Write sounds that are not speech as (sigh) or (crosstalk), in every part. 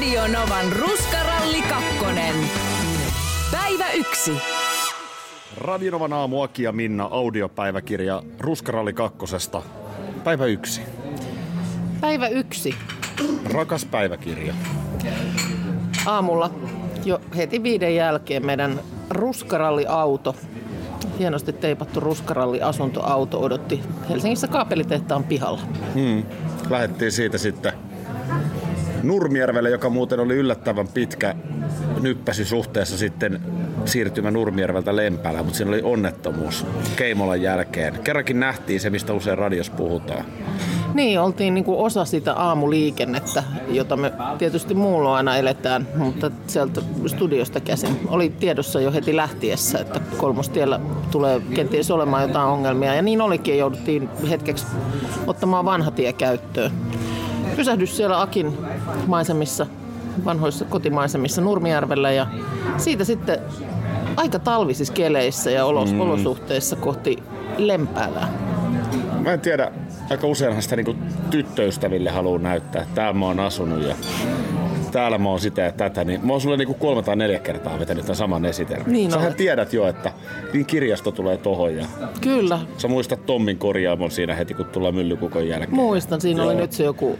Radio Novan Ruskaralli kakkonen. Päivä yksi. Radionovan aamu Aki ja Minna audiopäiväkirja Ruskaralli kakkosesta. Päivä yksi. Päivä yksi. Rakas päiväkirja. Aamulla jo heti viiden jälkeen meidän ruskaralliauto, hienosti teipattu ruskaralli-asuntoauto odotti Helsingissä kaapelitehtaan pihalla. Hmm. Lähettiin siitä sitten Nurmijärvelle, joka muuten oli yllättävän pitkä nyppäsi suhteessa sitten siirtymä Nurmijärveltä Lempälään, mutta siinä oli onnettomuus Keimolan jälkeen. Kerrankin nähtiin se, mistä usein radios puhutaan. Niin, oltiin niin kuin osa sitä aamuliikennettä, jota me tietysti muulla aina eletään, mutta sieltä studiosta käsin oli tiedossa jo heti lähtiessä, että kolmostiellä tulee kenties olemaan jotain ongelmia. Ja niin olikin, jouduttiin hetkeksi ottamaan vanha tie käyttöön. Pysähdys siellä Akin maisemissa, vanhoissa kotimaisemissa Nurmijärvellä ja siitä sitten aika talvisissa keleissä ja olos, mm. olosuhteissa kohti Lempäälää. Mä en tiedä, aika useinhan sitä niinku tyttöystäville haluaa näyttää, että täällä mä oon asunut ja täällä mä oon sitä ja tätä, niin mä oon sulle niinku kolme tai neljä kertaa vetänyt tämän saman esitelmän. Niin Sähän olet. tiedät jo, että niin kirjasto tulee tohon ja Kyllä, sä muistat Tommin korjaamon siinä heti kun tullaan myllykukon jälkeen. muistan. Siinä oli Joo. nyt se joku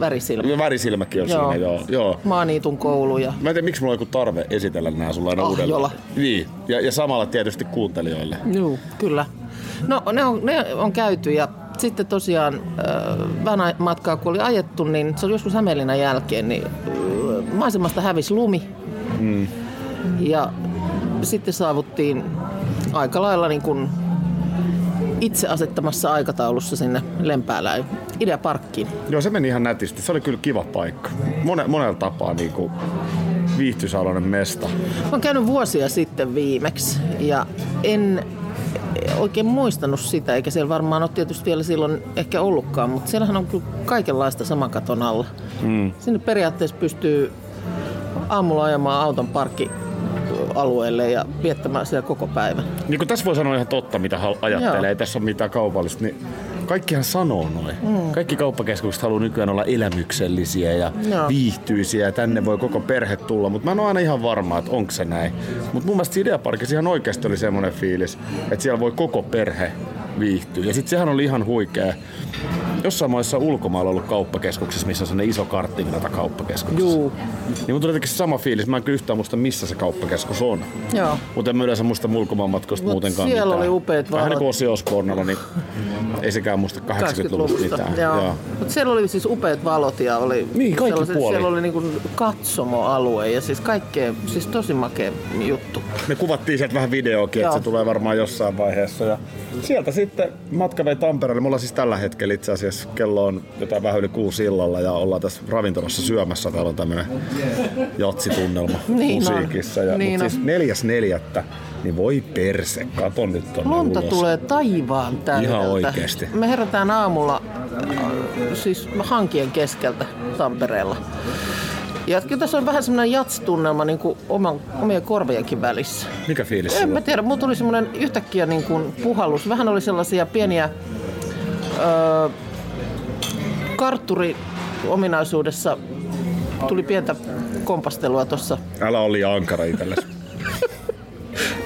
värisilmä. Värisilmäkin on Joo. siinä, joo. joo. Maaniitun koulu ja Mä en tiedä, miksi mulla on joku tarve esitellä nämä sulla aina Ahjola. uudelleen. Niin, ja, ja samalla tietysti kuuntelijoille. Juu, kyllä. No ne on, ne on käyty ja sitten tosiaan äh, vähän matkaa kun oli ajettu, niin se oli joskus Hämeenlinnan jälkeen, niin maisemasta hävisi lumi. Mm. Ja sitten saavuttiin aika lailla niin kuin itse asettamassa aikataulussa sinne Lempäälään Ideaparkkiin. Joo, se meni ihan nätisti. Se oli kyllä kiva paikka. Mone, monella tapaa niin kuin viihtyisaloinen mesta. Mä oon käynyt vuosia sitten viimeksi ja en oikein muistanut sitä, eikä siellä varmaan ole tietysti vielä silloin ehkä ollutkaan, mutta siellähän on kyllä kaikenlaista saman katon alla. Mm. Sinne periaatteessa pystyy aamulla ajamaan auton parkkialueelle ja viettämään siellä koko päivän. Niin kuin tässä voi sanoa ihan totta, mitä ajattelee. Joo. Ei tässä ole mitään kaupallista. Niin kaikkihan sanoo noin. Mm. Kaikki kauppakeskukset haluaa nykyään olla elämyksellisiä ja Joo. viihtyisiä ja tänne voi koko perhe tulla. Mutta mä en ole aina ihan varma, että onko se näin. Mutta mun mielestä Ideaparkissa ihan oikeasti oli semmoinen fiilis, että siellä voi koko perhe viihtyä. Ja sitten sehän oli ihan huikea. Jossain maissa ulkomailla ollut kauppakeskuksessa, missä on sellainen iso karttivirta kauppakeskuksessa. Juu. Niin mun tuli se sama fiilis. Mä en kyllä yhtään muista, missä se kauppakeskus on. Joo. Mutta en mä yleensä muista ulkomaanmatkoista Mut muutenkaan siellä mitään. oli upeat Vähän niin valot. kuin Ossi Osbornella, niin ei sekään muista 80-luvulta 80-luvusta. mitään. Joo. Joo. Mutta siellä oli siis upeat valot ja oli Niin, kaikki sellaiset- puoli. Siellä oli niinku katsomoalue ja siis kaikkea, siis tosi makea juttu. Me kuvattiin sieltä vähän videoakin, että se tulee varmaan jossain vaiheessa. Ja sieltä sitten matka vei Tampereelle. Me ollaan siis tällä hetkellä itse asiassa kello on jotain vähän yli kuusi illalla ja ollaan tässä ravintolassa syömässä. Täällä on tämmönen jatsitunnelma (laughs) Niin musiikissa. Ja, Niin mutta siis neljäs neljättä, niin voi perse, kato nyt tonne Lunta ulos. tulee taivaan täydeltä. Ihan oikeesti. Me herätään aamulla äh, siis hankien keskeltä Tampereella. Ja kyllä tässä on vähän semmoinen jatstunnelma niin kuin oman, omien korvienkin välissä. Mikä fiilis En mä tiedä, mulla tuli semmoinen yhtäkkiä niin kuin puhallus. Vähän oli sellaisia pieniä öö, kartturi ominaisuudessa tuli pientä kompastelua tuossa. Älä liian ankara itsellesi. (laughs)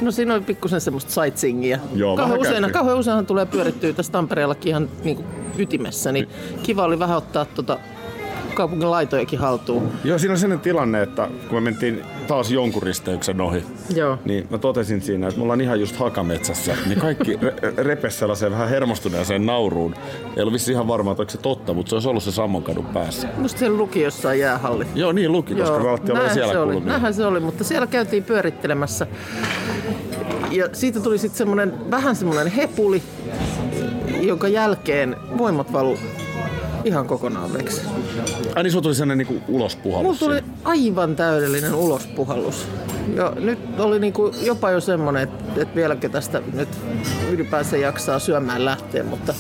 No siinä oli pikkusen semmoista sightseeingia. Joo, kauhean, usein, kauhean useinhan tulee pyörittyä tässä Tampereellakin ihan niin kuin ytimessä, niin kiva oli vähän ottaa tota kaupungin laitojakin haltuun. Joo, siinä on sellainen tilanne, että kun me mentiin taas jonkun risteyksen ohi, Joo. niin mä totesin siinä, että me ollaan ihan just hakametsässä, niin kaikki re- repes sellaiseen vähän hermostuneeseen nauruun. Ei ollut vissi ihan varma, että onko se totta, mutta se olisi ollut se Sammonkadun päässä. Musta siellä luki jossain jäähalli. Joo, niin luki, koska Valtti oli siellä se oli, näinhän se oli, mutta siellä käytiin pyörittelemässä. Ja siitä tuli sitten semmoinen, vähän semmoinen hepuli, jonka jälkeen voimat valu Ihan kokonaan veksi. Ai niin, sulla tuli sellainen niinku ulospuhallus. Mulla tuli siinä. aivan täydellinen ulospuhallus. Ja nyt oli niinku jopa jo semmonen, että, että vieläkö tästä nyt ylipäänsä jaksaa syömään lähteä, mutta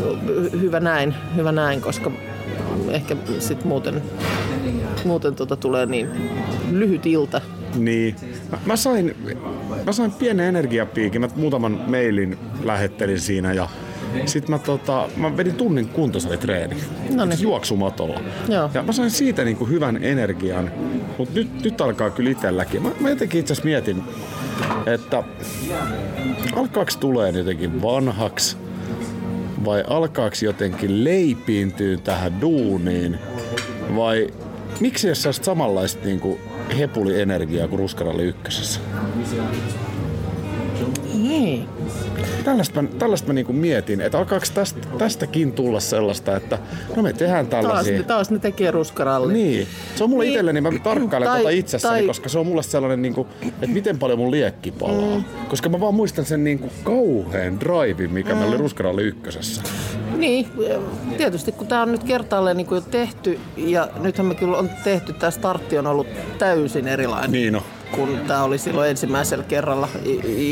hy- hyvä näin, hyvä näin, koska ehkä sit muuten, muuten tota tulee niin lyhyt ilta. Niin. Mä, mä, sain, mä sain pienen energiapiikin. Mä muutaman mailin lähettelin siinä ja sitten mä, tota, mä vedin tunnin kuntosalitreeni juoksumatolla. Joo. Ja mä sain siitä niinku hyvän energian, mutta nyt, nyt alkaa kyllä itselläkin. Mä, mä jotenkin itse asiassa mietin, että alkaako tulee jotenkin vanhaksi vai alkaako jotenkin leipiintyä tähän duuniin vai miksi ei ole samanlaista niinku hepulienergiaa kuin Ruskaralli ykkösessä? Niin. Tällaista mä, tällaista mä niinku mietin, että alkaako tästä, tästäkin tulla sellaista, että no me tehdään Taas, tällaisia. taas ne tekee ruskaralli. Niin. Se on mulle Niin. itselleni, mä tarkkailen Tai- tota itsessäni, tai- koska se on mulle sellainen, niinku, että miten paljon mun liekki palaa. Mm. Koska mä vaan muistan sen niinku kauheen drive, mikä mm. meillä oli Ruskaralli ykkösessä. Niin, tietysti kun tämä on nyt kertaalleen niin jo tehty ja nythän me kyllä on tehty, tämä startti on ollut täysin erilainen Niin on. kun tämä oli silloin ensimmäisellä kerralla.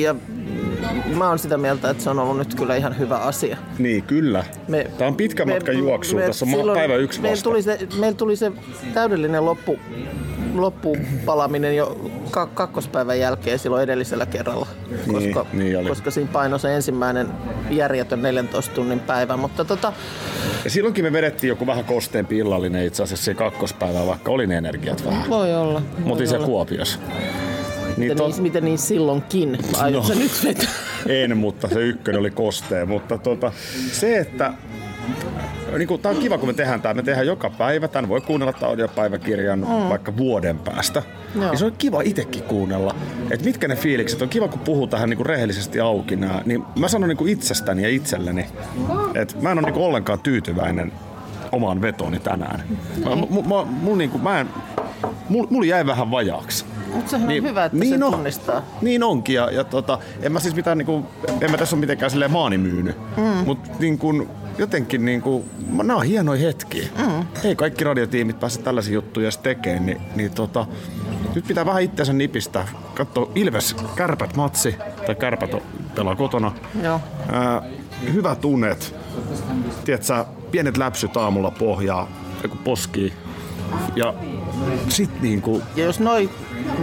Ja mä oon sitä mieltä, että se on ollut nyt kyllä ihan hyvä asia. Niin, kyllä. Me- Tää on pitkä me- matka juoksua, me tässä on silloin- päivä yksi meillä vasta. tuli, se, meillä tuli se täydellinen loppu, loppupalaminen jo ka- kakkospäivän jälkeen silloin edellisellä kerralla, Niin, koska, niin oli. koska siinä painoi se ensimmäinen järjetön 14 tunnin päivä. Mutta tota, Ja silloinkin me vedettiin joku vähän kosteempi illallinen itse asiassa se kakkospäivä, vaikka oli ne energiat vähän. voi olla. Siellä olla. Kuopiossa. Niin Miten, to- niin, miten niin silloinkin? Aiotko No. nyt vetää? (laughs) En, mutta se ykkönen oli kostea. Mutta tota, se, että niin kuin, tää on kiva, kun me tehdään tämä. Me tehdään joka päivä. Tän voi kuunnella tämän audiopäiväkirjan mm. vaikka vuoden päästä. Joo. Ja se on kiva itsekin kuunnella, että mitkä ne fiilikset on. Kiva, kun puhuu tähän niin kuin rehellisesti auki nää. Niin mä sanon niin kuin itsestäni ja itselleni, että mä en ole niin kuin ollenkaan tyytyväinen omaan vetooni tänään. Mä, mä, mä, mun, niin kuin, mä en, mulla, mulla jäi vähän vajaaksi. Mutta sehän niin, on hyvä, että niin se on. tunnistaa. Niin onkin, ja, ja tota, en mä siis mitään, niinku, en mä tässä ole mitenkään silleen maani myynyt, mm. mutta niin kun, jotenkin niinku, nämä on hienoja hetkiä. Mm. Ei kaikki radiotiimit pääse tällaisia juttuja tekemään, niin, niin tota, nyt pitää vähän itseänsä nipistää. Katso Ilves Kärpät matsi, tai Kärpät pelaa kotona. Joo. Ää, hyvät unet, tiedätkö, pienet läpsyt aamulla pohjaa, joku poskii. Ja sit niinku, Ja jos noi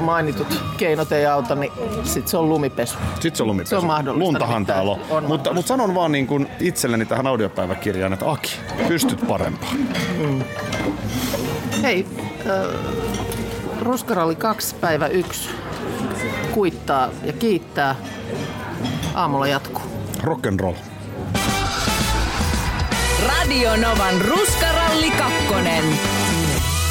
mainitut keinot ei auta, niin sit se on lumipesu. Sitten se on lumipesu. Se on mahdollista Luntahan täällä on. On Mutta, mahdollista. mutta sanon vaan niin kuin itselleni tähän audiopäiväkirjaan, että Aki, pystyt parempaan. Hei, äh, Ruskaralli 2 päivä 1 kuittaa ja kiittää. Aamulla jatkuu. Rock and roll. Radio Novan Ruskaralli 2.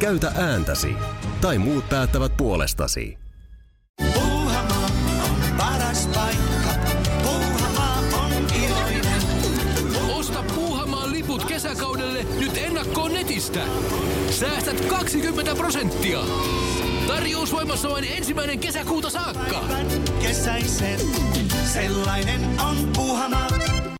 Käytä ääntäsi. Tai muut päättävät puolestasi. Puuhamaa on paras paikka. Puuhamaa on iloinen. Osta Puuhamaan liput kesäkaudelle nyt ennakkoon netistä. Säästät 20 prosenttia. Tarjous voimassa vain ensimmäinen kesäkuuta saakka. Kesäisen, sellainen on Puuhamaa.